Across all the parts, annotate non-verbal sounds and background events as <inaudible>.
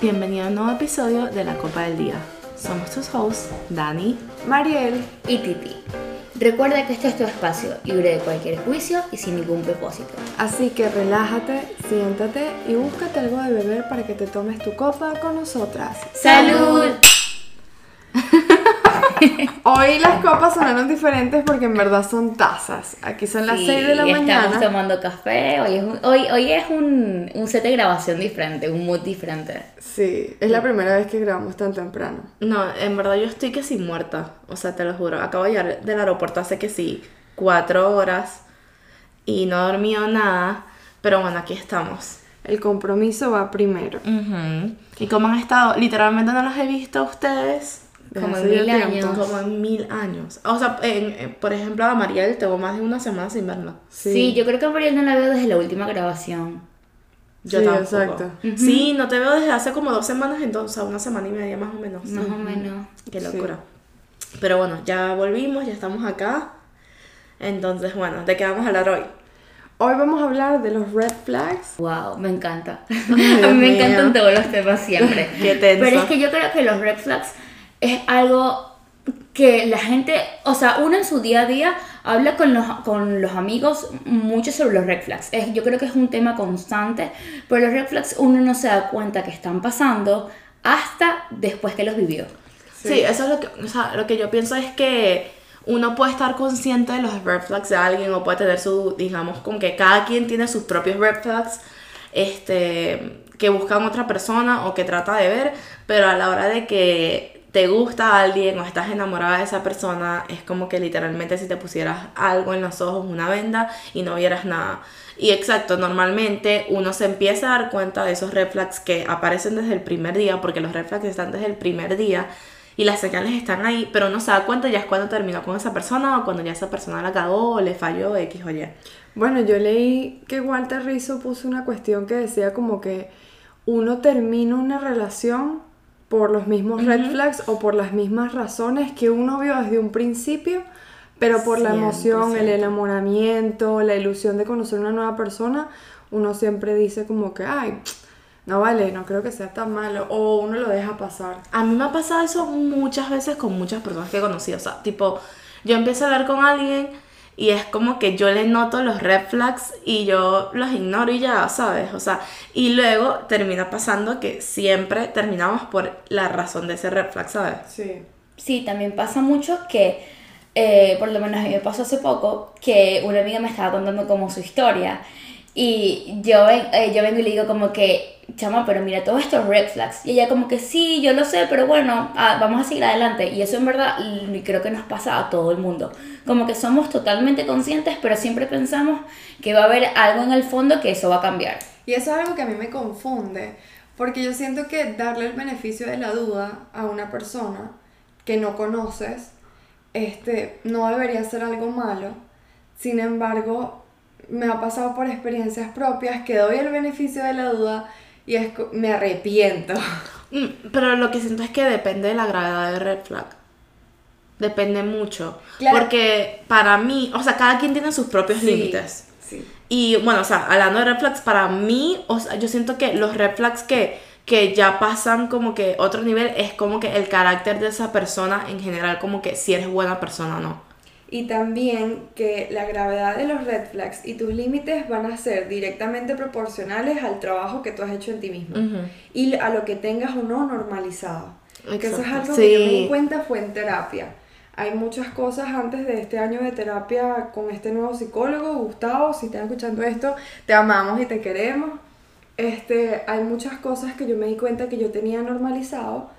Bienvenido a un nuevo episodio de La Copa del Día. Somos tus hosts, Dani. Mariel. y Titi. Recuerda que este es tu espacio, libre de cualquier juicio y sin ningún propósito. Así que relájate, siéntate y búscate algo de beber para que te tomes tu copa con nosotras. ¡Salud! Hoy las copas sonaron diferentes porque en verdad son tazas. Aquí son las Sí, 6 de la Estamos mañana. tomando café. Hoy es, un, hoy, hoy es un, un set de grabación diferente, un mood diferente. Sí, es la primera vez que grabamos tan temprano. No, en verdad yo estoy que sí muerta. O sea, te lo juro. Acabo de llegar del aeropuerto hace que sí, cuatro horas. Y no he dormido nada. Pero bueno, aquí estamos. El compromiso va primero. Ujú. ¿Y cómo han estado? Literalmente no los he visto a ustedes. Desde Como en mil tiempo. años. Como en mil años. O sea, en- en- por ejemplo, a Mariel tengo más de una semana sin verla. Sí. yo creo que a Mariel no la veo desde la última grabación. Yo Sí, tampoco. exacto. Sí, no te veo desde hace como dos semanas entonces, o sea, una semana y media más o menos. Más o menos. Qué Sí. locura. Pero bueno, ya volvimos, ya estamos acá. Entonces, bueno, ¿de qué vamos a hablar hoy? Hoy vamos a hablar de los red flags. Wow, me encanta. A <laughs> mí <laughs> me mío. encantan todos los temas siempre. Qué tenso. Pero es que yo creo que los red flags es algo que la gente, o sea, uno en su día a día habla con los, con los amigos mucho sobre los red flags. Es, yo creo que es un tema constante, pero los red flags uno no se da cuenta que están pasando hasta después que los vivió. Sí. eso es lo que, o sea, lo que yo pienso es que uno puede estar consciente de los red flags de alguien o puede tener su, digamos, como que cada quien tiene sus propios red flags, este, que buscan otra persona o que trata de ver, pero a la hora de que te gusta alguien o estás enamorada de esa persona, es como que literalmente si te pusieras algo en los ojos, una venda y no vieras nada. Y exacto, normalmente uno se empieza a dar cuenta de esos red flags que aparecen desde el primer día, porque los red flags están desde el primer día y las señales están ahí, pero uno se da cuenta ya es cuando terminó con esa persona o cuando ya esa persona la cagó o le falló X o Y. Bueno, yo leí que Walter Rizzo puso una cuestión que decía como que uno termina una relación por los mismos red flags o por las mismas razones que uno vio desde un principio, pero por la emoción, el 100%. enamoramiento, la ilusión de conocer una nueva persona, uno siempre dice como que, ay, no vale, no creo que sea tan malo, o uno lo deja pasar. A mí me ha pasado eso muchas veces con muchas personas que he conocido. O sea, tipo, yo empiezo a hablar con alguien y es como que yo le noto los red flags y yo los ignoro y ya, ¿sabes? O sea, y luego termina pasando que siempre terminamos por la razón de ese red flag, ¿sabes? Sí. Sí, también pasa mucho que, eh, por lo menos a mí me pasó hace poco, que una amiga me estaba contando como su historia y yo, eh, yo vengo y le digo como que, chama, pero mira todos estos red flags. Y ella como que sí, yo lo sé, pero bueno, ah, vamos a seguir adelante. Y eso en verdad creo que nos pasa a todo el mundo. Como que somos totalmente conscientes, pero siempre pensamos que va a haber algo en el fondo que eso va a cambiar. Y eso es algo que a mí me confunde, porque yo siento que darle el beneficio de la duda a una persona que no conoces, este, no debería ser algo malo. Sin embargo, me ha pasado por experiencias propias que doy el beneficio de la duda y es me arrepiento. <laughs> Mm, Pero lo que siento es que depende de la gravedad del red flag. Depende mucho. Claro. Porque para mí, o sea, cada quien tiene sus propios límites. Sí. Y bueno, o sea, hablando de red flags, para mí, o sea, yo siento que los red flags que, que ya pasan como que otro nivel es como que el carácter de esa persona en general, como que si eres buena persona o no. Y también que la gravedad de los red flags y tus límites van a ser directamente proporcionales al trabajo que tú has hecho en ti mismo y a lo que tengas o no normalizado. Que eso es algo que yo me di cuenta fue en terapia. Hay muchas cosas antes de este año de terapia con este nuevo psicólogo, Gustavo, si están escuchando esto, te amamos y te queremos. Este, hay muchas cosas que yo me di cuenta que yo tenía normalizado,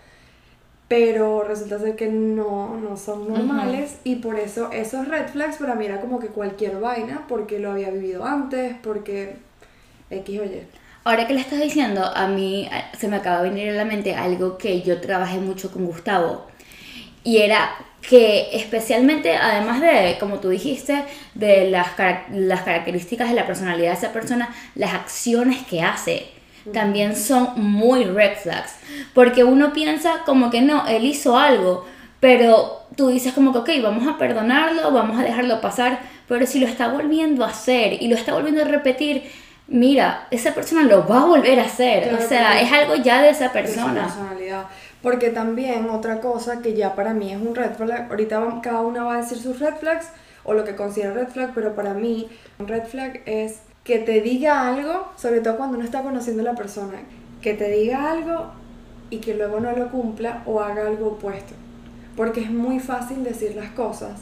pero resulta ser que no, no son normales y por eso esos red flags para mí era como que cualquier vaina, porque lo había vivido antes, porque X o Y. Ahora que le estás diciendo, a mí eh, se me acaba de venir a la mente algo que yo trabajé mucho con Gustavo. Y era que especialmente, además de, como tú dijiste, de las, las características de la personalidad de esa persona, las acciones que hace también son muy red flags. Porque uno piensa como que no, él hizo algo, pero tú dices como que, ok, vamos a perdonarlo, vamos a dejarlo pasar, pero si lo está volviendo a hacer y lo está volviendo a repetir, mira, esa persona lo va a volver a hacer. Claro, o sea, es algo ya de esa persona. personalidad. Porque también otra cosa que ya para mí es un red flag, ahorita cada una va a decir sus red flags o lo que considera red flag, pero para mí un red flag es que te diga algo, sobre todo cuando uno está conociendo a la persona, que te diga algo y que luego no lo cumpla o haga algo opuesto. Porque es muy fácil decir las cosas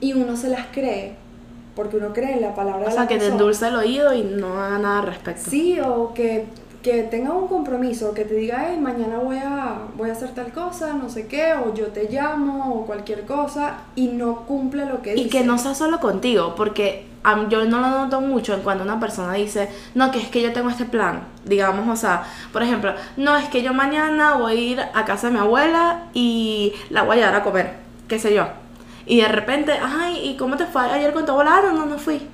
y uno se las cree, porque uno cree en la palabra O de sea, la que te persona. endulce el oído y no haga nada al respecto. Sí, o que, que tenga un compromiso, que te diga, hey, mañana voy a, voy a hacer tal cosa, no sé qué, o yo te llamo, o cualquier cosa, y no cumple lo que dice. Y que no sea solo contigo, porque yo no lo noto mucho en cuando una persona dice, no, que es que yo tengo este plan, digamos, o sea, por ejemplo, no, es que yo mañana voy a ir a casa de mi abuela y la voy a llevar a comer, qué sé yo. Y de repente, ay, ¿y cómo te fue ayer con tu abuela? Ah, no, no, no fui.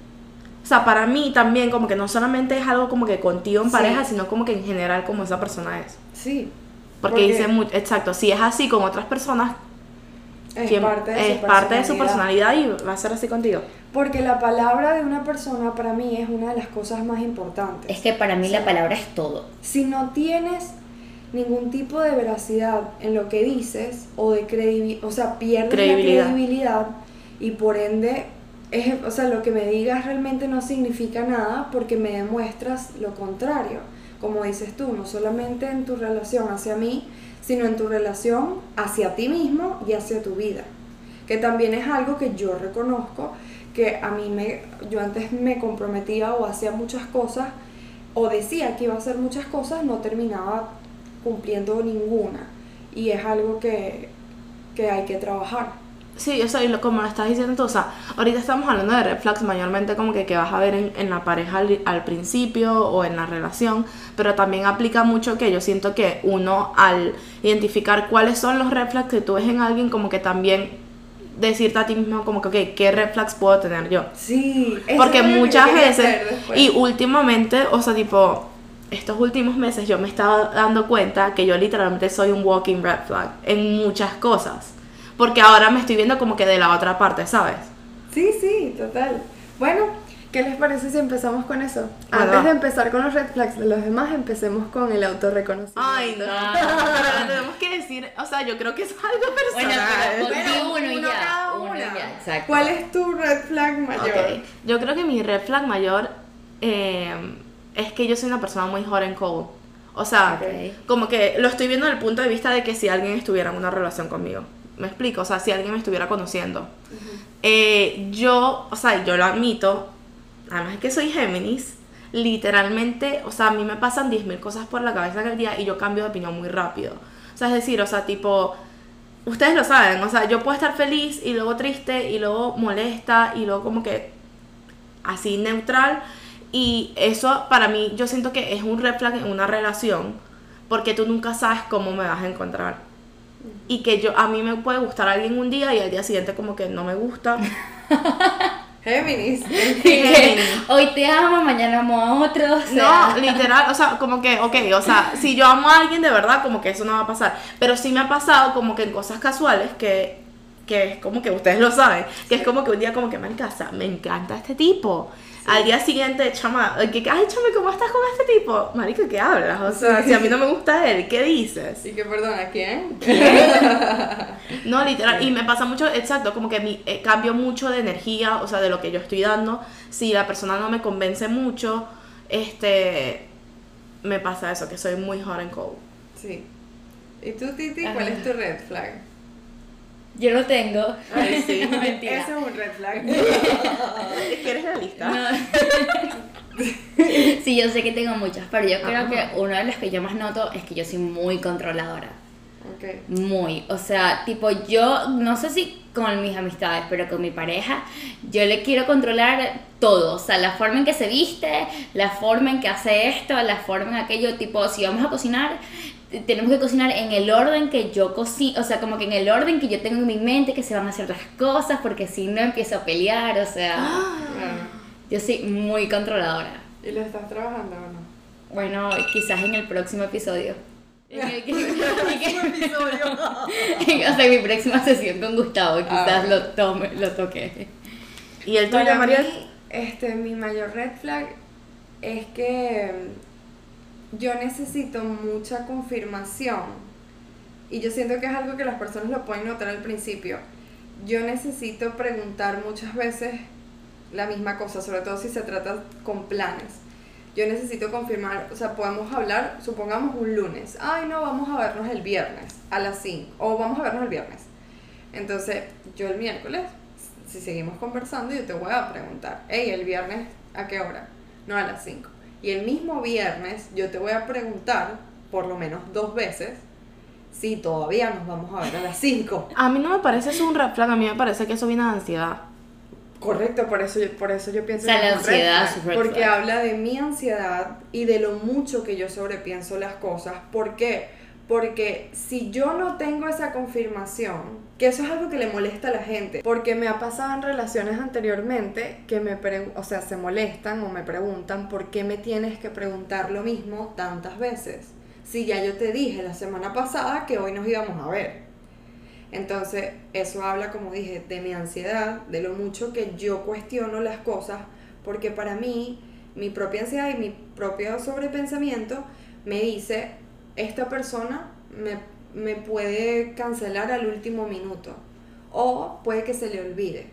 O sea, para mí también como que no solamente es algo como que contigo en Sí. pareja, sino como que en general como esa persona es. Sí. Porque, dice, mu- exacto, si es así con otras personas, es quien- parte de es su parte de su personalidad. y va a ser así contigo. Porque la palabra de una persona para mí es una de las cosas más importantes. Es que para mí la palabra es todo. Si no tienes ningún tipo de veracidad en lo que dices o de credibilidad, o sea, pierdes Credibilidad. la credibilidad y por ende, o sea, lo que me digas realmente no significa nada porque me demuestras lo contrario. Como dices tú, no solamente en tu relación hacia mí, sino en tu relación hacia ti mismo y hacia tu vida. Que también es algo que yo reconozco que a mí me, yo antes me comprometía o hacía muchas cosas o decía que iba a hacer muchas cosas, no terminaba cumpliendo ninguna. Y es algo que, que hay que trabajar. Sí, eso y lo, como lo estás diciendo tú, o sea, ahorita estamos hablando de red flags mayormente como que, que vas a ver en, en la pareja al, al principio o en la relación, pero también aplica mucho que yo siento que uno al identificar cuáles son los red flags que tú ves en alguien, como que también decirte a ti mismo como que, ok, ¿qué red flags puedo tener yo? Sí, Porque muchas veces, y últimamente, o sea, tipo, estos últimos meses yo me estaba dando cuenta que yo literalmente soy un walking red flag en muchas cosas. Porque ahora me estoy viendo como que de la otra parte, ¿sabes? Sí, sí, total. Bueno, ¿qué les parece si empezamos con eso? Ah, Antes de empezar con los red flags de los demás, empecemos con el autorreconocimiento. Ay, no. Pero <laughs> tenemos que decir, o sea, yo creo que es algo Bueno, personal. pero Bueno, di uno y uno ya. cada Uno ya, exacto. ¿Cuál es tu red flag mayor? Ok, Yo creo que mi red flag mayor eh, es que yo soy una persona muy hot and cold. O sea, Ok. como que lo estoy viendo desde el punto de vista de que si alguien estuviera en una relación conmigo. ¿Me explico? O sea, si alguien me estuviera conociendo. Eh, yo, o sea, yo lo admito, además de que soy Géminis, literalmente, o sea, a mí me pasan 10.000 cosas por la cabeza en el día y yo cambio de opinión muy rápido. O sea, es decir, o sea, tipo, ustedes lo saben, o sea, yo puedo estar feliz y luego triste y luego molesta y luego como que así neutral. Y eso para mí yo siento que es un red flag en una relación porque tú nunca sabes cómo me vas a encontrar. Y que yo a mí me puede gustar alguien un día y al día siguiente como que no me gusta. <laughs> Géminis. <laughs> <laughs> Hoy te amo, mañana amo a otro. o sea, No, literal, o sea, como que, ok, o sea, si yo amo a alguien de verdad, como que eso no va a pasar. Pero sí me ha pasado como que en cosas casuales que, que es como que ustedes lo saben, que es como que un día como que me encanta, me encanta este tipo. Al día siguiente, chama, que, ay, chama, ¿cómo estás con este tipo? Marico, ¿qué hablas? O sea, si a mí no me gusta él, ¿qué dices? ¿Y que perdona? ¿Quién? <laughs> No, literal, y me pasa mucho, exacto, como que mi, eh, cambio mucho de energía, o sea, de lo que yo estoy dando. Si la persona no me convence mucho, este, me pasa eso, que soy muy hot and cold. Sí. ¿Y tú, Titi, cuál es tu red flag? Yo lo tengo. Ay, sí. <laughs> Mentira. Eso es un red flag. <laughs> Es que eres realista. No. <laughs> sí, yo sé que tengo muchas, pero yo creo Ajá. que uno de los que yo más noto es que yo soy muy controladora. ok. Muy, o sea, tipo yo, no sé si con mis amistades, pero con mi pareja, yo le quiero controlar todo, o sea, la forma en que se viste, la forma en que hace esto, la forma en aquello, tipo, si vamos a cocinar, tenemos que cocinar en el orden que yo cocino, o sea, como que en el orden que yo tengo en mi mente que se van a hacer las cosas, porque si no empiezo a pelear, o sea, Ah, yo soy muy controladora. ¿Y lo estás trabajando o no? Bueno, quizás en el próximo episodio. En el que- <laughs> <laughs> o sea, en mi próxima sesión con Gustavo, quizás Ah. lo tome, lo toque. ¿Y el tuyo, mí, este, mi mayor red flag es que yo necesito mucha confirmación y yo siento que es algo que las personas lo pueden notar al principio. Yo necesito preguntar muchas veces la misma cosa, sobre todo si se trata con planes. Yo necesito confirmar, o sea, podemos hablar, supongamos un lunes, ay no, vamos a vernos el viernes a las 5, o vamos a vernos el viernes. Entonces, yo el miércoles, si seguimos conversando, yo te voy a preguntar, hey, el viernes, ¿a qué hora? No, a las 5. Y el mismo viernes, yo te voy a preguntar, por lo menos dos veces, si todavía nos vamos a ver a las 5. <laughs> A mí no me parece eso un red flag, a mí me parece que eso viene de ansiedad. Correcto, por eso yo, por eso yo pienso O sea, que la es red ansiedad flag, es un red porque flag. habla de mi ansiedad y de lo mucho que yo sobrepienso las cosas. ¿Por qué? Porque si yo no tengo esa confirmación, que eso es algo que le molesta a la gente, porque me ha pasado en relaciones anteriormente que me o sea, se molestan o me preguntan por qué me tienes que preguntar lo mismo tantas veces. Si ya yo te dije la semana pasada que hoy nos íbamos a ver. Entonces, eso habla, como dije, de mi ansiedad, de lo mucho que yo cuestiono las cosas, porque para mí, mi propia ansiedad y mi propio sobrepensamiento me dice, esta persona me, me puede cancelar al último minuto, o puede que se le olvide.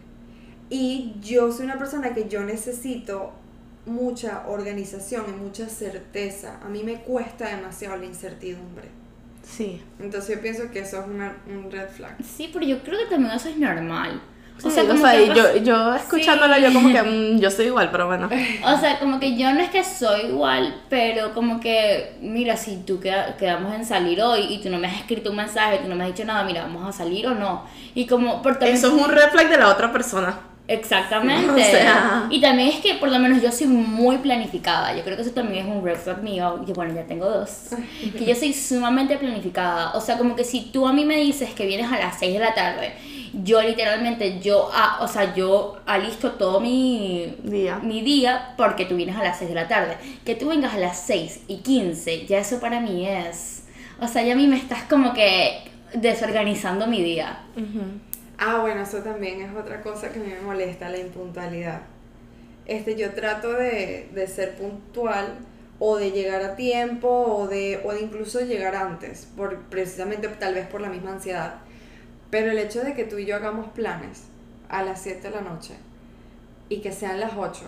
Y yo soy una persona que yo necesito mucha organización y mucha certeza. A mí me cuesta demasiado la incertidumbre. Sí. Entonces yo pienso que eso es una, un red flag. Sí, pero yo creo que también eso es normal. O sea, como o sea, que yo, yo escuchándolo, Sí. yo como que mm, yo soy igual, pero bueno. O sea, como que yo no es que soy igual, pero como que, mira, si tú queda- quedamos en salir hoy y tú no me has escrito un mensaje, tú no me has dicho nada, mira, vamos a salir o no. Y como, por también- Eso es un red flag de la otra persona. Exactamente. <laughs> O sea. Y también es que por lo menos yo soy muy planificada. Yo creo que eso también es un red flag mío. Y bueno, ya tengo dos. Que yo soy sumamente planificada. O sea, como que si tú a mí me dices que vienes a las 6 de la tarde, yo literalmente, yo, ah, o sea, yo alisto todo mi Día. mi día porque tú vienes a las 6 de la tarde. Que tú vengas a las 6 y 15, ya eso para mí es... O sea, ya a mí me estás como que desorganizando mi día. Ah, bueno, eso también es otra cosa que a mí me molesta, la impuntualidad. Este, yo trato de, de ser puntual o de llegar a tiempo o de, o de incluso llegar antes, por, precisamente tal vez por la misma ansiedad. Pero el hecho de que tú y yo hagamos planes a las 7 de la noche y que sean las 8,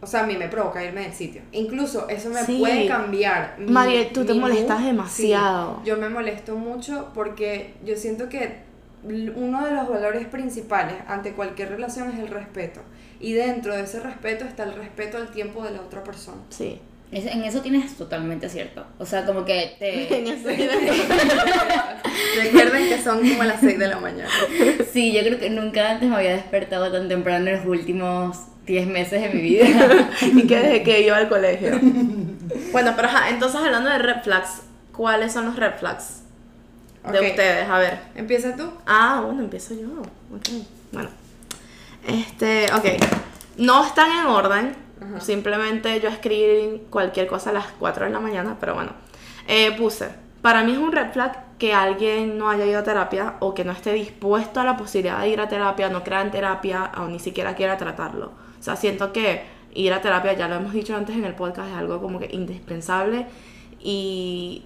o sea, a mí me provoca irme del sitio. Incluso eso me Sí. puede cambiar. mi- Mariel, tú te molestas mood. demasiado. Sí, yo me molesto mucho porque yo siento que uno de los valores principales ante cualquier relación es el respeto. Y dentro de ese respeto está el respeto al tiempo de la otra persona. Sí. Es- En eso tienes totalmente cierto. O sea, como que te... <laughs> <laughs> Recuerden que son como las 6 de la mañana. Sí, yo creo que nunca antes me había despertado tan temprano en los últimos 10 meses de mi vida. <laughs> y que desde que iba al colegio. bueno, pero ajá, entonces hablando de red flags, ¿cuáles son los red flags de Ok. ustedes? A ver. Empieza tú. Ah, bueno, empiezo yo. Ok, bueno. Este, ok. No están en orden. Simplemente yo escribí cualquier cosa a las 4 de la mañana, pero bueno. Eh, puse, para mí es un red flag que alguien no haya ido a terapia o que no esté dispuesto a la posibilidad de ir a terapia, no crea en terapia o ni siquiera quiera tratarlo. O sea, siento que ir a terapia, ya lo hemos dicho antes en el podcast, es algo como que indispensable y,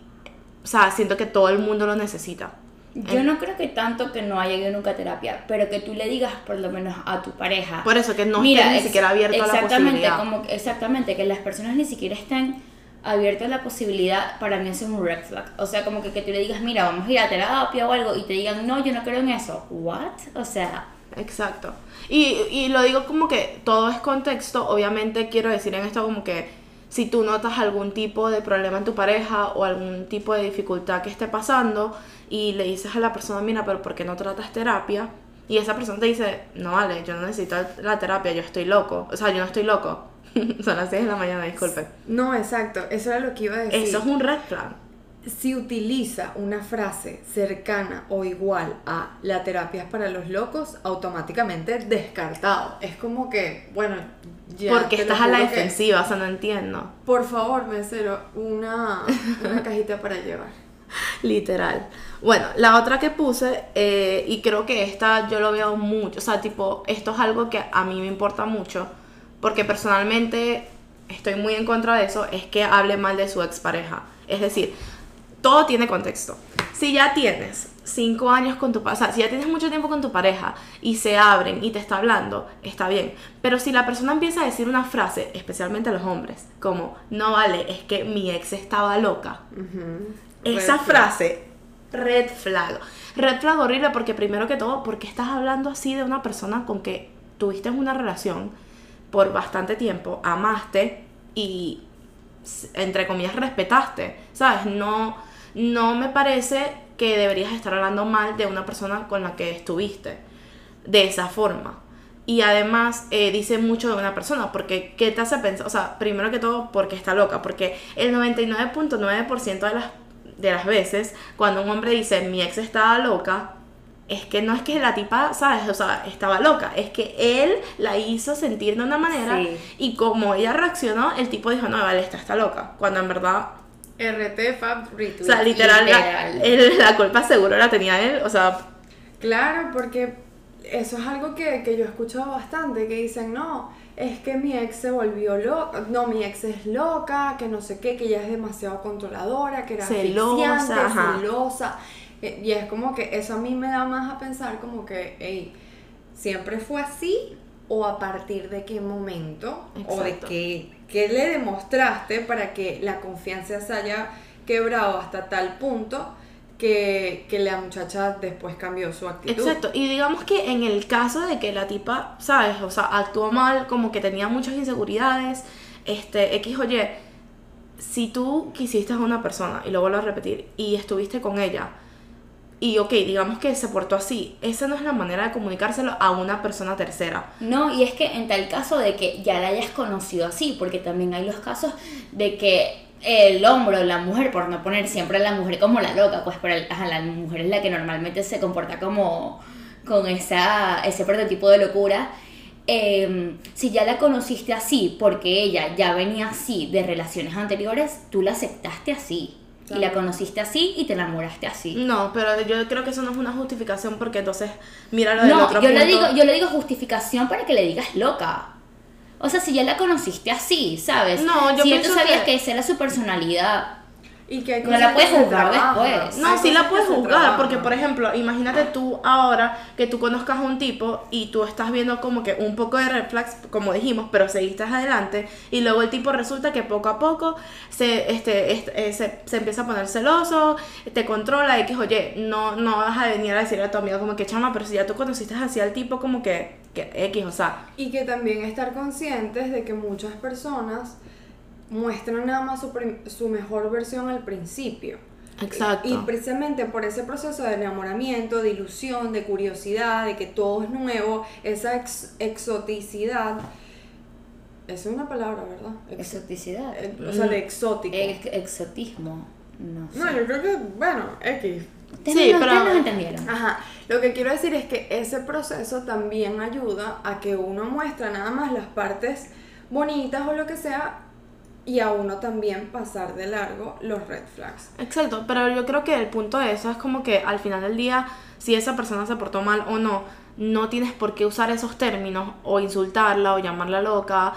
o sea, siento que todo el mundo lo necesita. Yo no creo que tanto que no haya ido nunca a terapia, pero que tú le digas por lo menos a tu pareja. Por eso que no esté ni siquiera abierto a la exactamente, posibilidad. Como, exactamente, que las personas ni siquiera estén abiertas a la posibilidad, para mí eso es un red flag. O sea, como que, que tú le digas, mira, vamos a ir a terapia o algo, y te digan, no, yo no creo en eso. ¿What? O sea, Exacto. Y, y lo digo como que todo es contexto. Obviamente quiero decir en esto como que si tú notas algún tipo de problema en tu pareja o algún tipo de dificultad que esté pasando y le dices a la persona, mira, pero ¿por qué no tratas terapia? Y esa persona te dice, no vale, yo no necesito la terapia, yo estoy loco. O sea, yo no estoy loco. <laughs> Son las 6 de la mañana, disculpen. No, exacto. Eso era lo que iba a decir. Eso es un red flag. Si utiliza una frase cercana o igual a la terapia es para los locos, automáticamente descartado. Es como que, bueno, ya. Porque estás a la que- defensiva, o sea, no entiendo. Por favor, mesero, una, una <laughs> cajita para llevar. Literal. Bueno, la otra que puse, eh, y creo que esta yo lo veo mucho, o sea, tipo, esto es algo que a mí me importa mucho, porque personalmente estoy muy en contra de eso, es que hable mal de su expareja. Es decir, todo tiene contexto. Si ya tienes cinco años con tu pareja, si ya tienes mucho tiempo con tu pareja y se abren y te está hablando, está bien. Pero si la persona empieza a decir una frase, especialmente los hombres, como, no vale, es que mi ex estaba loca. Esa Red flag. frase, red flag. Red flag horrible porque primero que todo, porque estás hablando así de una persona con que tuviste una relación por bastante tiempo, amaste y entre comillas respetaste, ¿sabes? No, no me parece que deberías estar hablando mal de una persona con la que estuviste de esa forma. Y además eh, dice mucho de una persona, porque ¿qué te hace pensar? O sea, primero que todo, porque está loca, porque el 99.9% de las, de las veces, cuando un hombre dice mi ex estaba loca, es que no es que la tipa, ¿sabes? O sea, estaba loca, es que él la hizo sentir de una manera Sí. y como ella reaccionó, el tipo dijo, no, vale, esta está loca, cuando en verdad RT, Fab, retweet. o sea, literal, la- Literal. él- la culpa seguro la tenía él. O sea, Claro, porque eso es algo que, que yo he escuchado bastante, que dicen, no, es que mi ex se volvió loca, no, mi ex es loca, que no sé qué, que ella es demasiado controladora, que era Celosa, celosa. Eh, Y es como que eso a mí me da más a pensar como que, hey, ¿siempre fue así? ¿O a partir de qué momento? ¿O de qué, qué le demostraste para que la confianza se haya quebrado hasta tal punto que, que la muchacha después cambió su actitud? exacto. Y digamos que en el caso de que la tipa, ¿sabes? O sea, actuó mal, como que tenía muchas inseguridades, este, X o Y. Si tú quisiste a una persona, y lo vuelvo a repetir, y estuviste con ella, y ok, digamos que se portó así, esa no es la manera de comunicárselo a una persona tercera. No, y es que en tal caso de que ya la hayas conocido así, porque también hay los casos de que el hombre o la mujer, por no poner siempre a la mujer como la loca, pues pero la mujer es la que normalmente se comporta como con esa, ese prototipo de locura. eh, si ya la conociste así, porque ella ya venía así de relaciones anteriores, tú la aceptaste así. Y la conociste así y te enamoraste así. No, pero yo creo que eso no es una justificación porque entonces, míralo del No, otro yo le punto. digo, yo le digo justificación para que le digas loca. O sea, si ya la conociste así, ¿sabes? No, yo si tú sabías que- que... esa era su personalidad. Y que hay No la que puedes juzgar después. No, sí la puedes que juzgar, porque por ejemplo, imagínate tú ahora que tú conozcas a un tipo y tú estás viendo como que un poco de red flags, como dijimos, pero seguiste adelante y luego el tipo resulta que poco a poco se, este, este, eh, se, se empieza a poner celoso, te controla X, oye, no, no vas a venir a decirle a tu amigo como que chama, pero si ya tú conociste así al tipo como que, que X, o sea, Y que también estar conscientes de que muchas personas muestran nada más su, su mejor versión al principio. Exacto. Y precisamente por ese proceso de enamoramiento, de ilusión, de curiosidad, de que todo es nuevo, esa ex- exoticidad, esa es una palabra, ¿verdad? Ex- Exoticidad. eh, o sea, de exótico. Ex- exotismo. No sé. no, yo creo que, bueno, X. Sí, no- pero- nos entendieron. Ajá, lo que quiero decir es que ese proceso también ayuda a que uno muestra nada más las partes bonitas o lo que sea y a uno también pasar de largo los red flags. Exacto, pero yo creo que el punto de eso es como que al final del día, si esa persona se portó mal o no, no tienes por qué usar esos términos o insultarla o llamarla loca.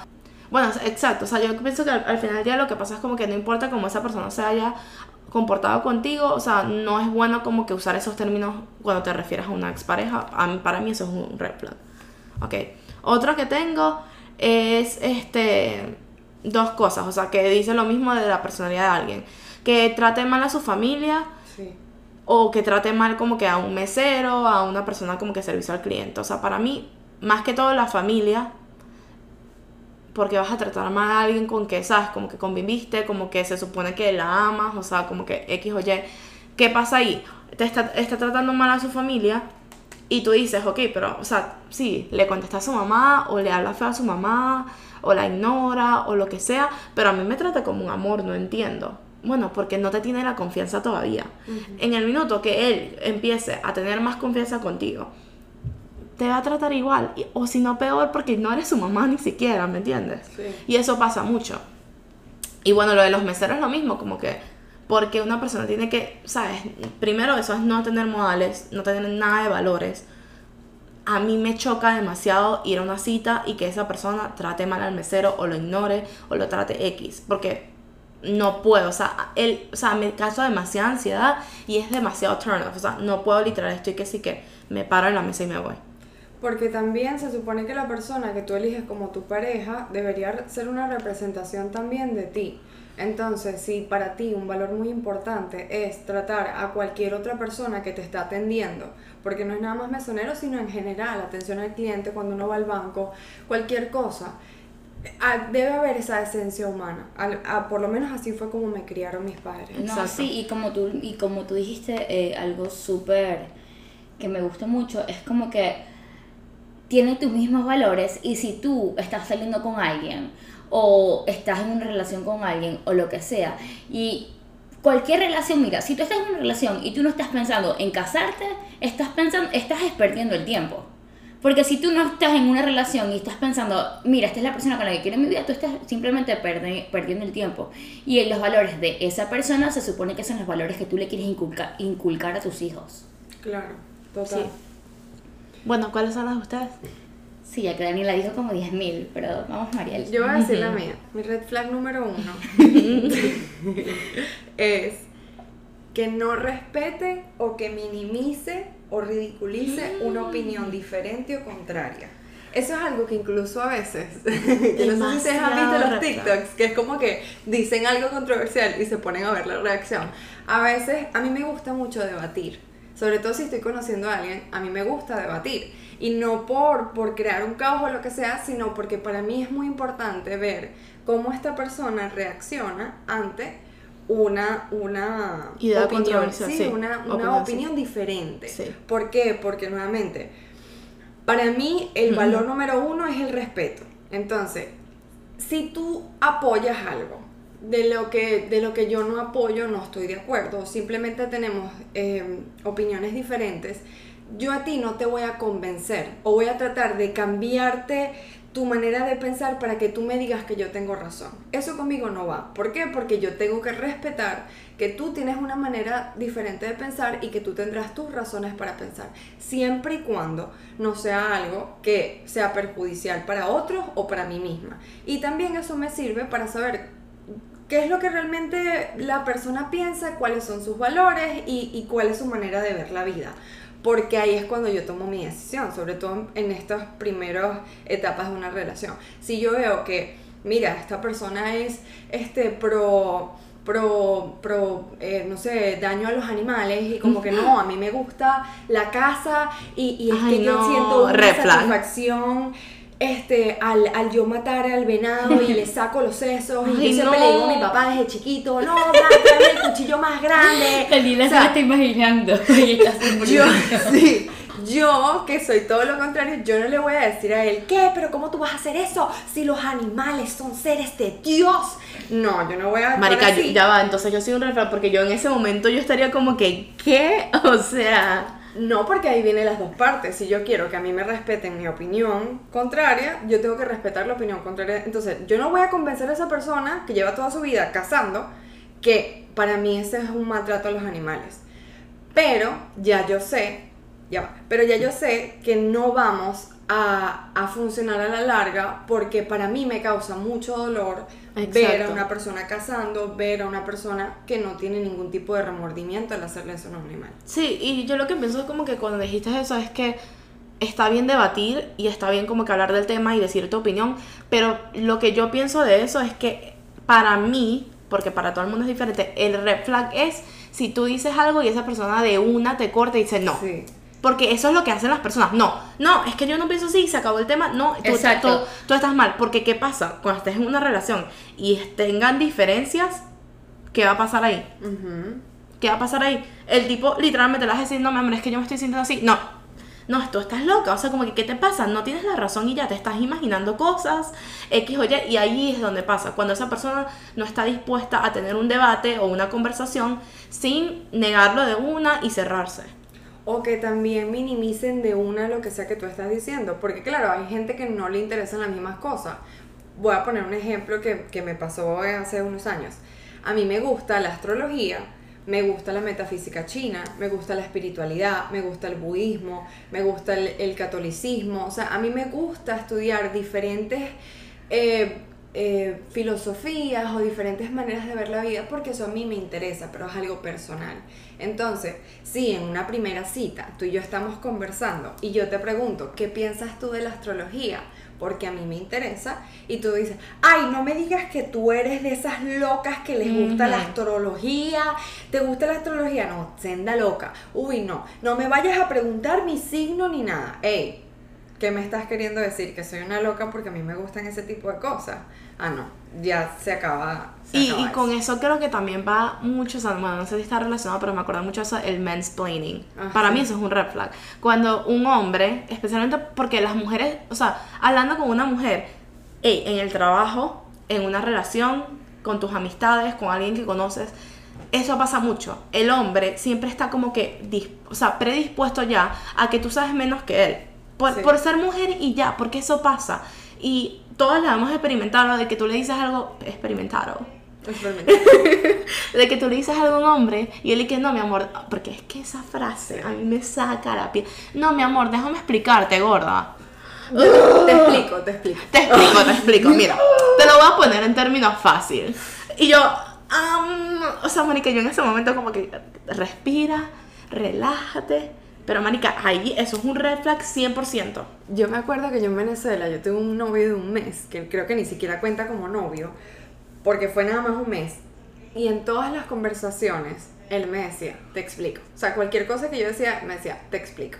Bueno, exacto, o sea, yo pienso que al, al final del día lo que pasa es como que no importa cómo esa persona se haya comportado contigo, o sea, no es bueno como que usar esos términos cuando te refieres a una expareja. A mí, para mí eso es un red flag. Ok, otra que tengo es este dos cosas, o sea, que dice lo mismo de la personalidad de alguien, que trate mal a su familia Sí. o que trate mal como que a un mesero, a una persona como que servicio al cliente. O sea, para mí, más que todo la familia, porque vas a tratar mal a alguien con que, ¿sabes? Como que conviviste, como que se supone que la amas, o sea, como que X o Y. ¿Qué pasa ahí? Te está, está tratando mal a su familia y tú dices, ok, pero, o sea, sí, le contesta a su mamá o le habla feo a su mamá o la ignora o lo que sea, pero a mí me trata como un amor, no entiendo. Bueno, porque no te tiene la confianza todavía. En el minuto que él empiece a tener más confianza contigo, te va a tratar igual. O si no, peor, porque no eres su mamá ni siquiera, ¿me entiendes? Sí. Y eso pasa mucho. Y bueno, lo de los meseros es lo mismo, como que porque una persona tiene que, ¿sabes? Primero eso es no tener modales, no tener nada de valores. A mí me choca demasiado ir a una cita y que esa persona trate mal al mesero o lo ignore o lo trate X, porque no puedo, o sea, el, o sea, me causa demasiada ansiedad y es demasiado turn off, o sea, no puedo literal, estoy que sí que me paro en la mesa y me voy. Porque también se supone que la persona que tú eliges como tu pareja debería ser una representación también de ti. Entonces, si para ti un valor muy importante es tratar a cualquier otra persona que te está atendiendo, porque no es nada más mesonero, sino en general, atención al cliente cuando uno va al banco, cualquier cosa, ah, debe haber esa esencia humana. Ah, por lo menos así fue como me criaron mis padres. No, Exacto. sí, y como tú, y como tú dijiste, eh, algo súper que me gusta mucho, es como que tiene tus mismos valores y si tú estás saliendo con alguien o estás en una relación con alguien o lo que sea, y cualquier relación, mira, si tú estás en una relación y tú no estás pensando en casarte, estás pensando, estás perdiendo el tiempo. Porque si tú no estás en una relación y estás pensando, mira, esta es la persona con la que quiero mi vida, tú estás simplemente perdiendo el tiempo. Y los valores de esa persona se supone que son los valores que tú le quieres inculca- inculcar a tus hijos. Claro, total. Sí. Bueno, ¿cuáles son las de ustedes? Sí, ya que Daniela dijo como 10.000, pero vamos, Mariel. Yo voy a decir la mía. Mi red flag número uno <laughs> es que no respete o que minimice o ridiculice una opinión diferente o contraria. Eso es algo que incluso a veces, <laughs> que no sé si ustedes han visto los. TikToks, que es como que dicen algo controversial y se ponen a ver la reacción. A veces, a mí me gusta mucho debatir, sobre todo si estoy conociendo a alguien, a mí me gusta debatir. Y no por, por crear un caos o lo que sea, sino porque para mí es muy importante ver cómo esta persona reacciona ante una, una Idea opinión, sí, sí, una, una opinión, opinión, sí. diferente. ¿Por qué? Porque nuevamente, para mí el valor número uno es el respeto. Entonces, si tú apoyas algo de lo que, de lo que yo no apoyo, no estoy de acuerdo, simplemente tenemos eh, opiniones diferentes, yo a ti no te voy a convencer o voy a tratar de cambiarte tu manera de pensar para que tú me digas que yo tengo razón. Eso conmigo no va. ¿Por qué? Porque yo tengo que respetar que tú tienes una manera diferente de pensar y que tú tendrás tus razones para pensar, siempre y cuando no sea algo que sea perjudicial para otros o para mí misma. Y también eso me sirve para saber qué es lo que realmente la persona piensa, cuáles son sus valores y, y cuál es su manera de ver la vida. Porque ahí es cuando yo tomo mi decisión, sobre todo en estas primeras etapas de una relación. Si yo veo que, mira, esta persona es este pro pro, pro eh, no sé, daño a los animales y como que no, a mí me gusta la casa y, y es Ay, que yo siento una red flag. Este, al, al yo matar al venado y le <laughs> saco los sesos y yo siempre no. le digo a mi papá desde chiquito, no, dame el cuchillo más grande. <laughs> Daniela O se sea, lo está imaginando. <laughs> yo, sí, yo que soy todo lo contrario, yo no le voy a decir a él, ¿qué? ¿Pero cómo tú vas a hacer eso? Si los animales son seres de Dios. No, yo no voy a Marica, así. ya va, entonces yo soy un refrán porque yo en ese momento yo estaría como que, ¿qué? O sea, No, porque ahí vienen las dos partes. Si yo quiero que a mí me respeten mi opinión contraria, yo tengo que respetar la opinión contraria. Entonces, yo no voy a convencer a esa persona que lleva toda su vida cazando que para mí ese es un maltrato a los animales. Pero ya yo sé, ya va, pero ya yo sé que no vamos a, a funcionar a la larga porque para mí me causa mucho dolor ver a una persona cazando, ver a una persona que no tiene ningún tipo de remordimiento al hacerle eso a un animal. sí, y yo lo que pienso es como que cuando dijiste eso es que está bien debatir y está bien como que hablar del tema y decir tu opinión, pero lo que yo pienso de eso es que para mí, porque para todo el mundo es diferente, el red flag es si tú dices algo y esa persona de una te corta y dice no. Sí. Porque eso es lo que hacen las personas. No, no, es que yo no pienso así, se acabó el tema. No, tú, Exacto. tú- tú estás mal. Porque ¿qué pasa? Cuando estés en una relación y tengan diferencias, ¿qué va a pasar ahí? ¿Qué va a pasar ahí? El tipo literalmente le vas a decir, no, mi amor, es que yo me estoy sintiendo así. No, no, tú estás loca. O sea, como que, ¿qué te pasa? No tienes la razón y ya te estás imaginando cosas, X o Y. Y ahí es donde pasa. Cuando esa persona no está dispuesta a tener un debate o una conversación sin negarlo de una y cerrarse. O que también minimicen de una lo que sea que tú estás diciendo. Porque claro, hay gente que no le interesan las mismas cosas. Voy a poner un ejemplo que, que me pasó hace unos años. A mí me gusta la astrología me gusta la metafísica china, me gusta la espiritualidad, me gusta el budismo, me gusta el, catolicismo. O sea, a mí me gusta estudiar diferentes eh, eh, filosofías o diferentes maneras de ver la vida porque eso a mí me interesa, pero es algo personal. Entonces, si en una primera cita tú y yo estamos conversando y yo te pregunto, ¿qué piensas tú de la astrología? Porque a mí me interesa y tú dices, ay, no me digas que tú eres de esas locas que les gusta la astrología, ¿te gusta la astrología? No, senda loca. Uy, no, no me vayas a preguntar mi signo ni nada. Ey, ¿qué me estás queriendo decir? Que soy una loca porque a mí me gustan ese tipo de cosas. Ah, no, ya se acaba. se Y, acaba y con eso. eso creo que también va mucho, o sea, bueno, no sé si está relacionado, pero me acuerdo mucho de eso, el mansplaining. Ah, Para sí. mí eso es un red flag. Cuando un hombre, especialmente porque las mujeres, o sea, hablando con una mujer, ey, en el trabajo, en una relación, con tus amistades, con alguien que conoces, eso pasa mucho. El hombre siempre está como que, o sea, predispuesto ya a que tú sabes menos que él. Por, Sí. por ser mujer y ya, porque eso pasa. Y todas la hemos experimentado, de que tú le dices algo, experimentado Experimenta. <laughs> de que tú le dices algo a un hombre y él dice, no, mi amor, porque es que esa frase a mí me saca la piel. No, mi amor, déjame explicarte, gorda. te explico, te explico. Te explico, te explico. Mira, te lo voy a poner en términos fáciles. Y yo, am, o sea, Mónica, yo en ese momento como que respira, relájate. Pero, Mónica, ahí eso es un red flag 100%. Yo me acuerdo que yo en Venezuela, yo tuve un novio de un mes, que creo que ni siquiera cuenta como novio, porque fue nada más un mes. Y en todas las conversaciones, él me decía, te explico. O sea, cualquier cosa que yo decía, me decía, te explico.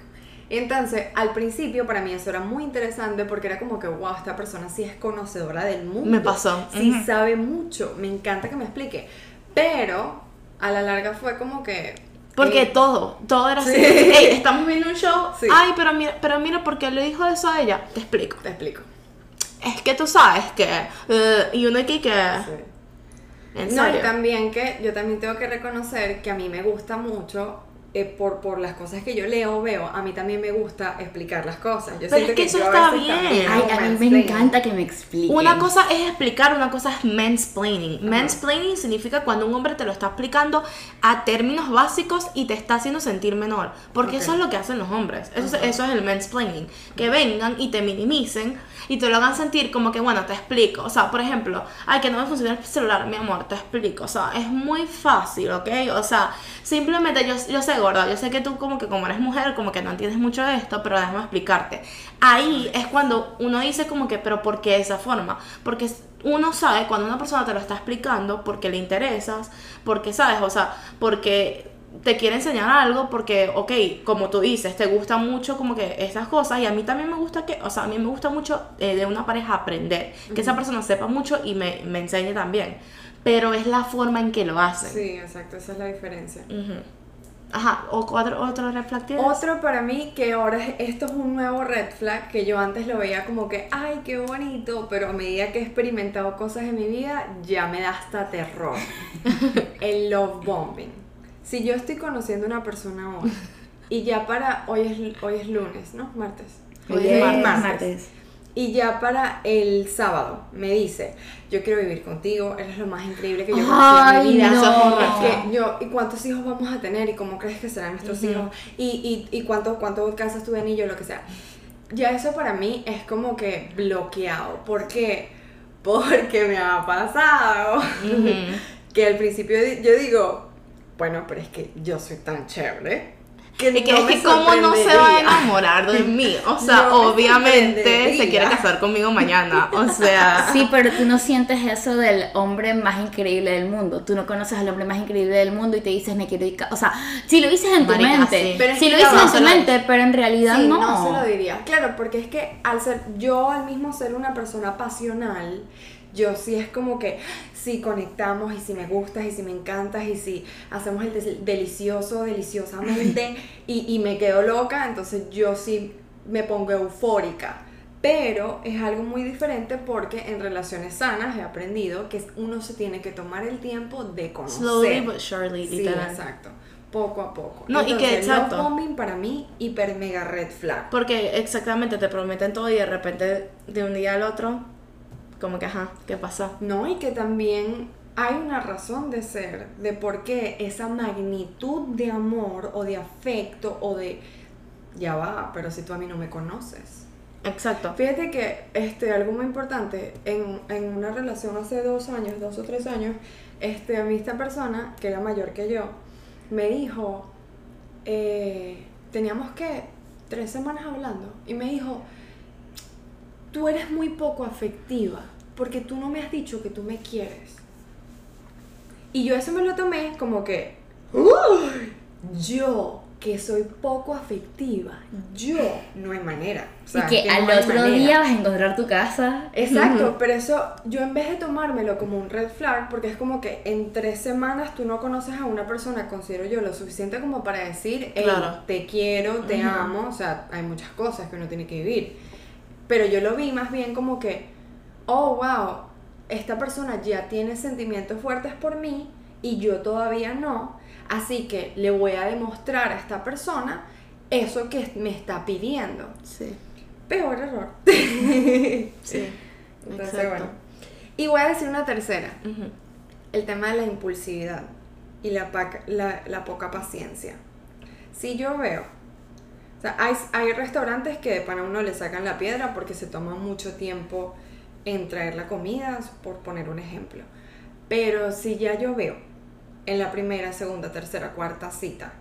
Y entonces, al principio, para mí eso era muy interesante porque era como que, wow, esta persona sí es conocedora del mundo. Me pasó. Sí sabe mucho. Me encanta que me explique. Pero, a la larga fue como que... Porque eh, todo, todo era así. Sí. Ey, estamos viendo un show. Sí. Ay, pero mira, pero mira, ¿por qué le dijo eso a ella? Te explico. Te explico. Es que tú sabes que. eh, y uno aquí que. Sí. En No, y también que yo también tengo que reconocer que a mí me gusta mucho, eh, por, por las cosas que yo leo o veo, a mí también me gusta explicar las cosas. Yo Pero es que eso está bien. Ay, a mí me encanta que me expliquen. Una cosa es explicar, una cosa es mansplaining. Mansplaining significa cuando un hombre te lo está explicando a términos básicos y te está haciendo sentir menor. Porque Ok. eso es lo que hacen los hombres. Eso, es- eso es el mansplaining. Que vengan y te minimicen y te lo hagan sentir como que, bueno, te explico. O sea, por ejemplo, ay, que no me funciona el celular, mi amor, te explico. O sea, es muy fácil, ¿ok? O sea, simplemente yo, yo sé, gorda, yo sé que tú como que como eres mujer, como que no entiendes mucho de esto, pero déjame explicarte. Ahí es cuando uno dice como que, pero ¿por qué de esa forma? Porque uno sabe cuando una persona te lo está explicando porque le interesas, porque sabes, o sea, porque te quiere enseñar algo porque, ok, como tú dices, te gusta mucho como que esas cosas y a mí también me gusta que, o sea, a mí me gusta mucho eh, de una pareja aprender, que esa persona sepa mucho y me, me enseñe también, pero es la forma en que lo hacen. Sí, exacto, esa es la diferencia. Ujú. Ajá, o cuatro, otro reflectores. Otro para mí que ahora es- esto es un nuevo red flag que yo antes lo veía como que, ay, qué bonito, pero a medida que he experimentado cosas en mi vida ya me da hasta terror. <laughs> El love bombing. Si yo estoy conociendo a una persona hoy <laughs> y ya para, hoy es, hoy es lunes, ¿no? Martes. Hoy Hoy es es martes. martes. Y ya para el sábado me dice, yo quiero vivir contigo, eres lo más increíble que yo he conocido en mi vida. no. Es Que yo, ¿y cuántos hijos vamos a tener? ¿Y cómo crees que serán nuestros hijos? ¿Y, y, y cuánto, cuánto casas tu anillo? Lo que sea. Ya eso para mí es como que bloqueado. ¿Por qué? Porque me ha pasado <laughs> que al principio yo digo, bueno, pero es que yo soy tan chévere. Que Y que no es que cómo no se va a enamorar de mí. O <laughs> sea, No obviamente se quiere casar conmigo mañana. O <laughs> sea. Sí, pero tú no sientes eso del hombre más increíble del mundo. Tú no conoces al hombre más increíble del mundo y te dices, me quiero ir. ca-". O sea, si lo dices en tu Marica, mente, sí. Pero es si lo dices en tu mente, pero en realidad Sí, no. no se lo diría. Claro, porque es que al ser yo al mismo ser una persona pasional, yo sí es como que si conectamos y si me gustas y si me encantas y si hacemos el delicioso deliciosamente <laughs> y, y me quedo loca, entonces yo sí me pongo eufórica. Pero es algo muy diferente porque en relaciones sanas he aprendido que uno se tiene que tomar el tiempo de conocer. Slowly but surely, Sí, literal. exacto. Poco a poco. No, y que Entonces, exacto. bombing para mí, hiper mega red flag. Porque exactamente te prometen todo y de repente de un día al otro, como que ajá, ¿qué pasó? No, y que también hay una razón de ser, de por qué esa magnitud de amor o de afecto o de, ya va, pero si tú a mí no me conoces. Exacto. Fíjate que este, algo muy importante, en, en una relación hace dos años, dos o tres años, este, a mí esta persona, que era mayor que yo, me dijo, eh, teníamos que tres semanas hablando, y me dijo, tú eres muy poco afectiva, porque tú no me has dicho que tú me quieres. Y yo eso me lo tomé como que, "Uy, yo que soy poco afectiva, yo no hay manera. O sea, y que, que al no otro manera. día vas a encontrar tu casa. Exacto, pero eso yo en vez de tomármelo como un red flag, porque es como que en tres semanas tú no conoces a una persona, considero yo, lo suficiente como para decir, "Ey, Claro. te quiero, te Ujú. amo, o sea, hay muchas cosas que uno tiene que vivir. Pero yo lo vi más bien como que, oh, wow, esta persona ya tiene sentimientos fuertes por mí y yo todavía no, así que le voy a demostrar a esta persona eso que me está pidiendo. Sí. Peor error. <laughs> Sí. Entonces, Exacto. bueno. Y voy a decir una tercera, el tema de la impulsividad y la, la, la poca paciencia. Si yo veo, sea, hay, hay restaurantes que para uno le sacan la piedra porque se toma mucho tiempo en traer la comida, por poner un ejemplo. Pero si ya yo veo en la primera, segunda, tercera, cuarta cita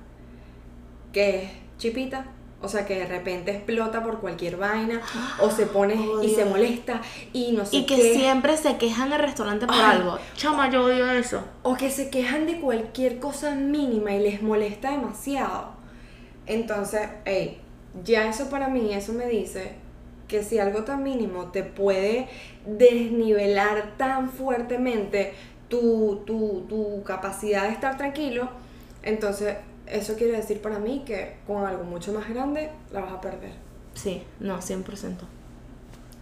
que es chipita, o sea que de repente explota por cualquier vaina o se pone <gasps> y se molesta y no sé Y que qué. siempre se quejan el restaurante por Ay. algo. Chama, yo odio eso. O que se quejan de cualquier cosa mínima y les molesta demasiado. Entonces, hey, ya eso para mí, eso me dice que si algo tan mínimo te puede desnivelar tan fuertemente tu, tu, tu capacidad de estar tranquilo, entonces eso quiere decir para mí que con algo mucho más grande la vas a perder. Sí, no, 100%.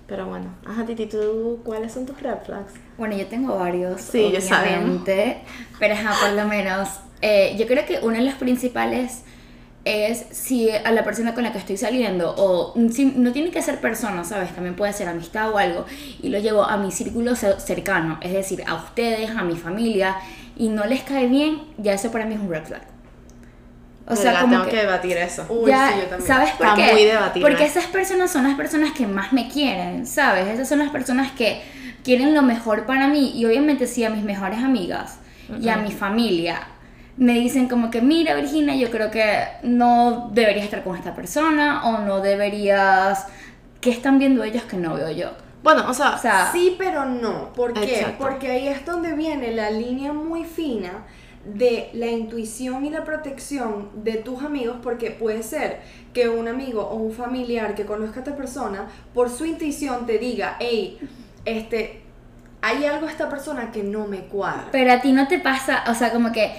Pero bueno, ajá, Titi, ¿tú cuáles son tus red flags? Bueno, yo tengo varios, Sí, ya obviamente, pero ajá, por lo menos, eh, yo creo que uno de los principales es si a la persona con la que estoy saliendo, o mm, si- no tiene que ser persona, ¿sabes? También puede ser amistad o algo, y lo llevo a mi círculo ce- cercano, es decir, a ustedes, a mi familia, y no les cae bien, ya eso para mí es un red flag. O sea, como tengo que, que debatir eso. Uy, ya, sí, yo también. ¿sabes por qué? muy. Porque esas personas son las personas que más me quieren, ¿sabes? Esas son las personas que quieren lo mejor para mí y obviamente sí a mis mejores amigas y a mi familia me dicen como que mira Virginia, yo creo que no deberías estar con esta persona o no deberías ¿qué están viendo ellos que no veo yo? Bueno, o sea, O sea, Sí, pero no. ¿Por qué? Exacto. Porque ahí es donde viene la línea muy fina de la intuición y la protección de tus amigos, porque puede ser que un amigo o un familiar que conozca a esta persona, por su intuición te diga, hey, este, hay algo a esta persona que no me cuadra. Pero a ti no te pasa, o sea, como que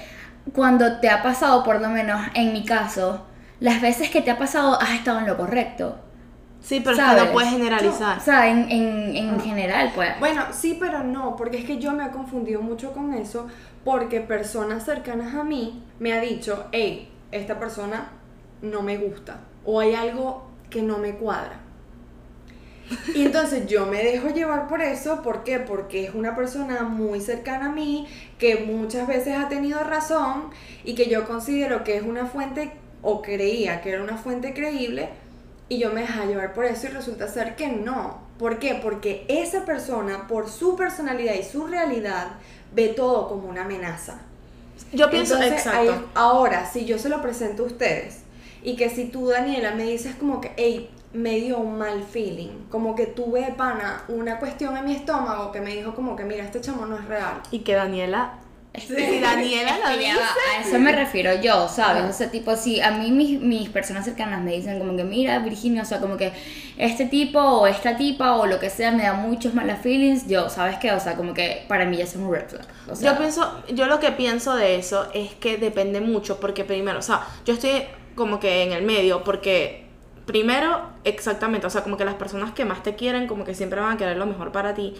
cuando te ha pasado, por lo menos en mi caso, las veces que te ha pasado has estado en lo correcto. sí, pero es que ¿sabes? no puedes generalizar. O sea, en, en, en general, pues. Bueno, sí, pero no, porque es que yo me he confundido mucho con eso, porque personas cercanas a mí me ha dicho, hey, esta persona no me gusta, o hay algo que no me cuadra. Y entonces yo me dejo llevar por eso, ¿por qué? Porque es una persona muy cercana a mí, que muchas veces ha tenido razón y que yo considero que es una fuente, o creía que era una fuente creíble, y yo me dejaba llevar por eso y resulta ser que no. ¿Por qué? Porque esa persona, por su personalidad y su realidad, ve todo como una amenaza. Yo pienso, Entonces, exacto. ahí- ahora, si yo se lo presento a ustedes y que si tú, Daniela, me dices como que, hey, me dio un mal feeling, como que tuve de pana una cuestión en mi estómago que me dijo como que, mira, este chamo no es real. Y que Daniela. Si Daniela <laughs> lo dice. a eso me refiero yo, ¿sabes? O sea, tipo, si a mí mis, mis personas cercanas me dicen como que, mira, Virginia, o sea, como que este tipo o esta tipa o lo que sea me da muchos malas feelings, yo, ¿sabes qué? O sea, como que para mí ya es un red flag. O sea, yo pienso, yo lo que pienso de eso es que depende mucho, porque primero, o sea, yo estoy como que en el medio, porque primero, exactamente, o sea, como que las personas que más te quieren, como que siempre van a querer lo mejor para ti.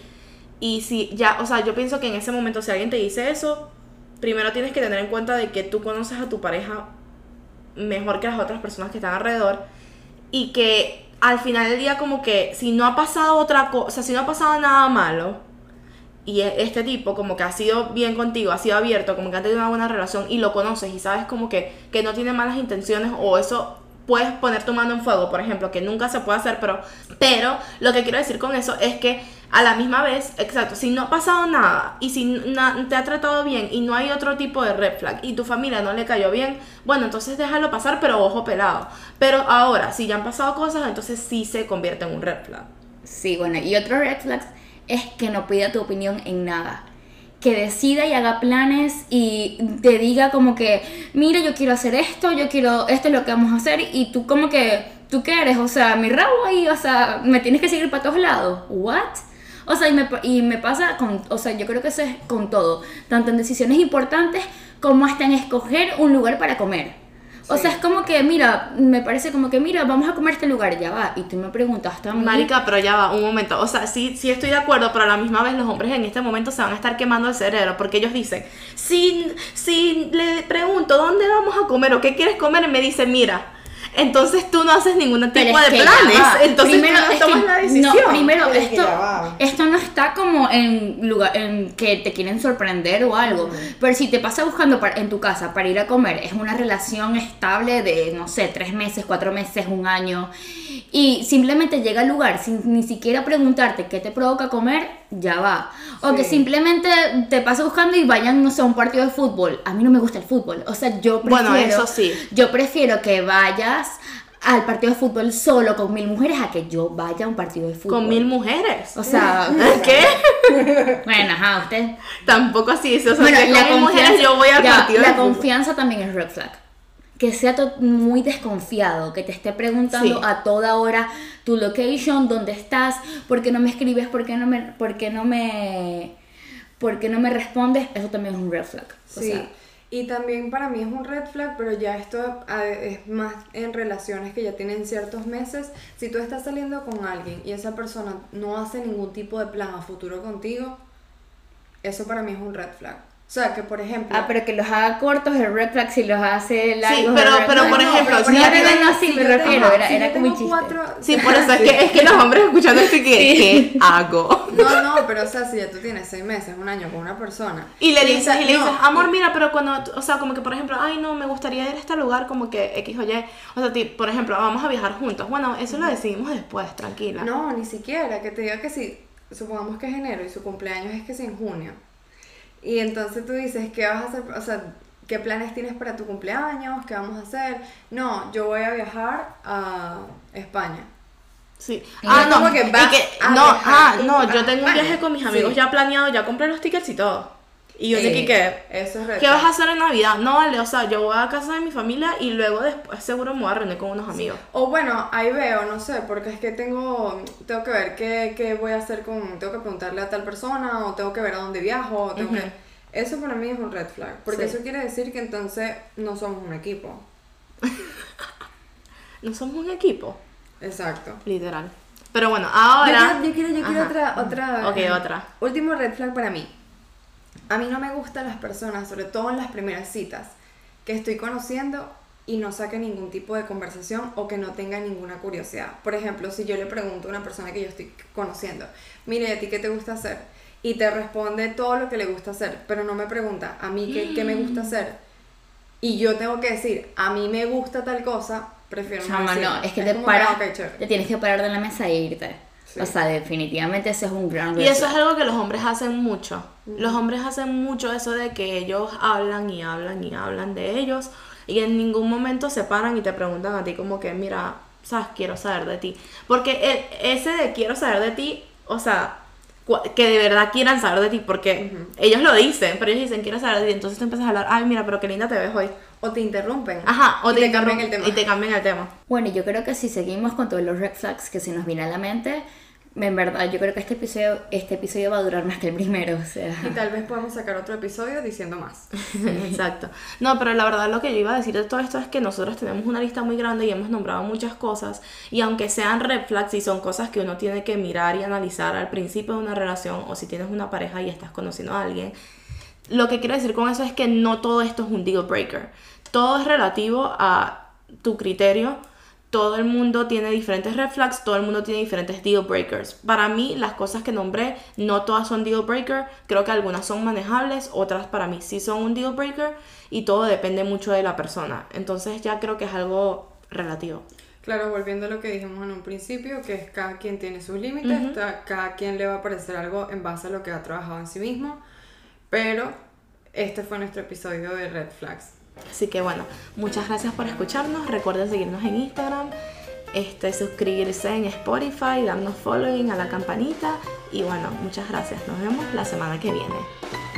Y si ya, o sea, yo pienso que en ese momento, si alguien te dice eso, primero tienes que tener en cuenta de que tú conoces a tu pareja mejor que las otras personas que están alrededor y que al final del día como que si no ha pasado otra cosa, si no ha pasado nada malo y e- este tipo como que ha sido bien contigo, ha sido abierto, como que ha tenido una buena relación y lo conoces y sabes como que, que no tiene malas intenciones o eso puedes poner tu mano en fuego, por ejemplo, que nunca se puede hacer, pero, pero lo que quiero decir con eso es que a la misma vez, exacto, si no ha pasado nada y si te ha tratado bien y no hay otro tipo de red flag y tu familia no le cayó bien, bueno, entonces déjalo pasar, pero ojo pelado. Pero ahora, si ya han pasado cosas, entonces sí se convierte en un red flag. Sí, bueno, y otro red flag es que no pida tu opinión en nada. Que decida y haga planes y te diga como que, mira, yo quiero hacer esto, yo quiero, esto es lo que vamos a hacer, y tú como que, ¿tú qué eres? O sea, mi rabo ahí, o sea, me tienes que seguir para todos lados. ¿What? O sea, y me, y me pasa con, o sea, yo creo que eso es con todo, tanto en decisiones importantes como hasta en escoger un lugar para comer. O sea, es como que, mira, me parece como que, mira, vamos a comer este lugar, ya va, y tú me preguntaste a mí. Marica, pero ya va, un momento. O sea, sí, sí estoy de acuerdo, pero a la misma vez los hombres en este momento se van a estar quemando el cerebro porque ellos dicen, si, si le pregunto dónde vamos a comer o qué quieres comer, y me dice, mira, entonces tú no haces ningún tipo de planes, va. entonces Primero, tú no es tomas que- la decisión. No, primero, Pero es que esto, esto no está como en lugar en que te quieren sorprender o algo. Pero si te pasa buscando para- en tu casa para ir a comer, es una relación estable de, no sé, tres meses, cuatro meses, un año. Y simplemente llega al lugar sin ni siquiera preguntarte qué te provoca comer, ya va. O que simplemente te pasa buscando y vayan, no sé, a un partido de fútbol. A mí no me gusta el fútbol. O sea, yo prefiero. Bueno, eso sí. Yo prefiero que vayas al partido de fútbol solo con mil mujeres a que yo vaya a un partido de fútbol. Con mil mujeres. O sea, <laughs> <laughs> ¿Qué? bueno, ajá, usted. Tampoco así, o sea, Bueno, que con mil mujeres yo voy al ya, partido la de fútbol. confianza también es red flag. Que sea muy desconfiado, que te esté preguntando Sí. a toda hora tu location, dónde estás, por qué no me escribes, por qué no me, por qué no me, por qué no me respondes, eso también es un red flag. O Sí. sea, y también para mí es un red flag, pero ya esto es más en relaciones que ya tienen ciertos meses. Si tú estás saliendo con alguien y esa persona no hace ningún tipo de plan a futuro contigo, eso para mí es un red flag. O sea, que por ejemplo... ah, pero que los haga cortos es red flag, si los hace largos Sí, pero- pero flag. por ejemplo, no, si no, ya no, no, sí, me refiero, era, era como un chiste. cuatro- Sí, por eso es que, <laughs> es que los hombres escuchando esto que, ¿qué hago? No, no, pero o sea, si ya tú tienes seis meses, un año con una persona. Y le dices, y le dices, amor, mira, pero cuando, o sea, como que por ejemplo, ay, no, me gustaría ir a este lugar, como que X o Y. O sea, ti- por ejemplo, vamos a viajar juntos. Bueno, eso lo decidimos después, tranquila. No, ni siquiera, que te diga que si, supongamos que es enero y su cumpleaños es que es en junio. Y entonces tú dices, ¿qué vas a hacer? O sea, ¿qué planes tienes para tu cumpleaños? ¿Qué vamos a hacer? No, yo voy a viajar a España. Sí. Ah, no, como que no, ah, no, yo tengo un viaje con mis amigos Sí. ya planeado, ya compré los tickets y todo. Y yo Eh, dije que, Eso es ¿qué vas a hacer en Navidad? No, vale, o sea, yo voy a casa de mi familia y luego después seguro me voy a reunir con unos amigos. O bueno, ahí veo, no sé, porque es que tengo, tengo que ver qué, qué voy a hacer con, tengo que preguntarle a tal persona, o tengo que ver a dónde viajo, o tengo Ujú. que... Eso para mí es un red flag, porque Sí. eso quiere decir que entonces no somos un equipo. <laughs> No somos un equipo, Exacto. literal. Pero bueno, ahora... Yo quiero, yo quiero, yo quiero Ajá. otra, otra. Ok, eh, otra. Último red flag para mí. A mí no me gustan las personas, sobre todo en las primeras citas, que estoy conociendo y no saque ningún tipo de conversación o que no tenga ninguna curiosidad. Por ejemplo, si yo le pregunto a una persona que yo estoy conociendo, mire, ¿a ti qué te gusta hacer? Y te responde todo lo que le gusta hacer, pero no me pregunta a mí qué, qué me gusta hacer. Y yo tengo que decir, a mí me gusta tal cosa, prefiero no Chama, decirlo. no, es que te paras, ok, chévere. te tienes que parar de la mesa e irte. Sí. O sea, definitivamente ese es un gran Y eso es algo que los hombres hacen mucho. Los hombres hacen mucho eso de que ellos hablan y hablan y hablan de ellos y en ningún momento se paran y te preguntan a ti como que, mira, sabes, quiero saber de ti. Porque el- ese de quiero saber de ti, o sea, que de verdad quieran saber de ti, porque ellos lo dicen, pero ellos dicen quiero saber de ti, entonces tú empiezas a hablar, ay, mira, pero qué linda te ves hoy. O te interrumpen. Ajá, o y te, cambian interrumpen el tema. Y te cambian el tema. Bueno, yo creo que si seguimos con todos los red flags que se nos viene a la mente, en verdad yo creo que este episodio, este episodio va a durar más que el primero, o sea. Y tal vez podamos sacar otro episodio diciendo más. <laughs> Exacto. No, pero la verdad lo que yo iba a decir de todo esto es que nosotros tenemos una lista muy grande y hemos nombrado muchas cosas y aunque sean red flags y son cosas que uno tiene que mirar y analizar al principio de una relación o si tienes una pareja y estás conociendo a alguien, lo que quiero decir con eso es que no todo esto es un deal breaker. Todo es relativo a tu criterio, todo el mundo tiene diferentes red flags, todo el mundo tiene diferentes deal breakers. Para mí, las cosas que nombré, no todas son deal breaker. Creo que algunas son manejables, otras para mí sí son un deal breaker y todo depende mucho de la persona. Entonces ya creo que es algo relativo. Claro, volviendo a lo que dijimos en un principio, que es cada quien tiene sus límites, ta- cada quien le va a parecer algo en base a lo que ha trabajado en sí mismo, pero este fue nuestro episodio de Red Flags. Así que bueno, muchas gracias por escucharnos. Recuerden seguirnos en Instagram, este, suscribirse en Spotify, darnos following a la campanita. Y bueno, muchas gracias. Nos vemos la semana que viene.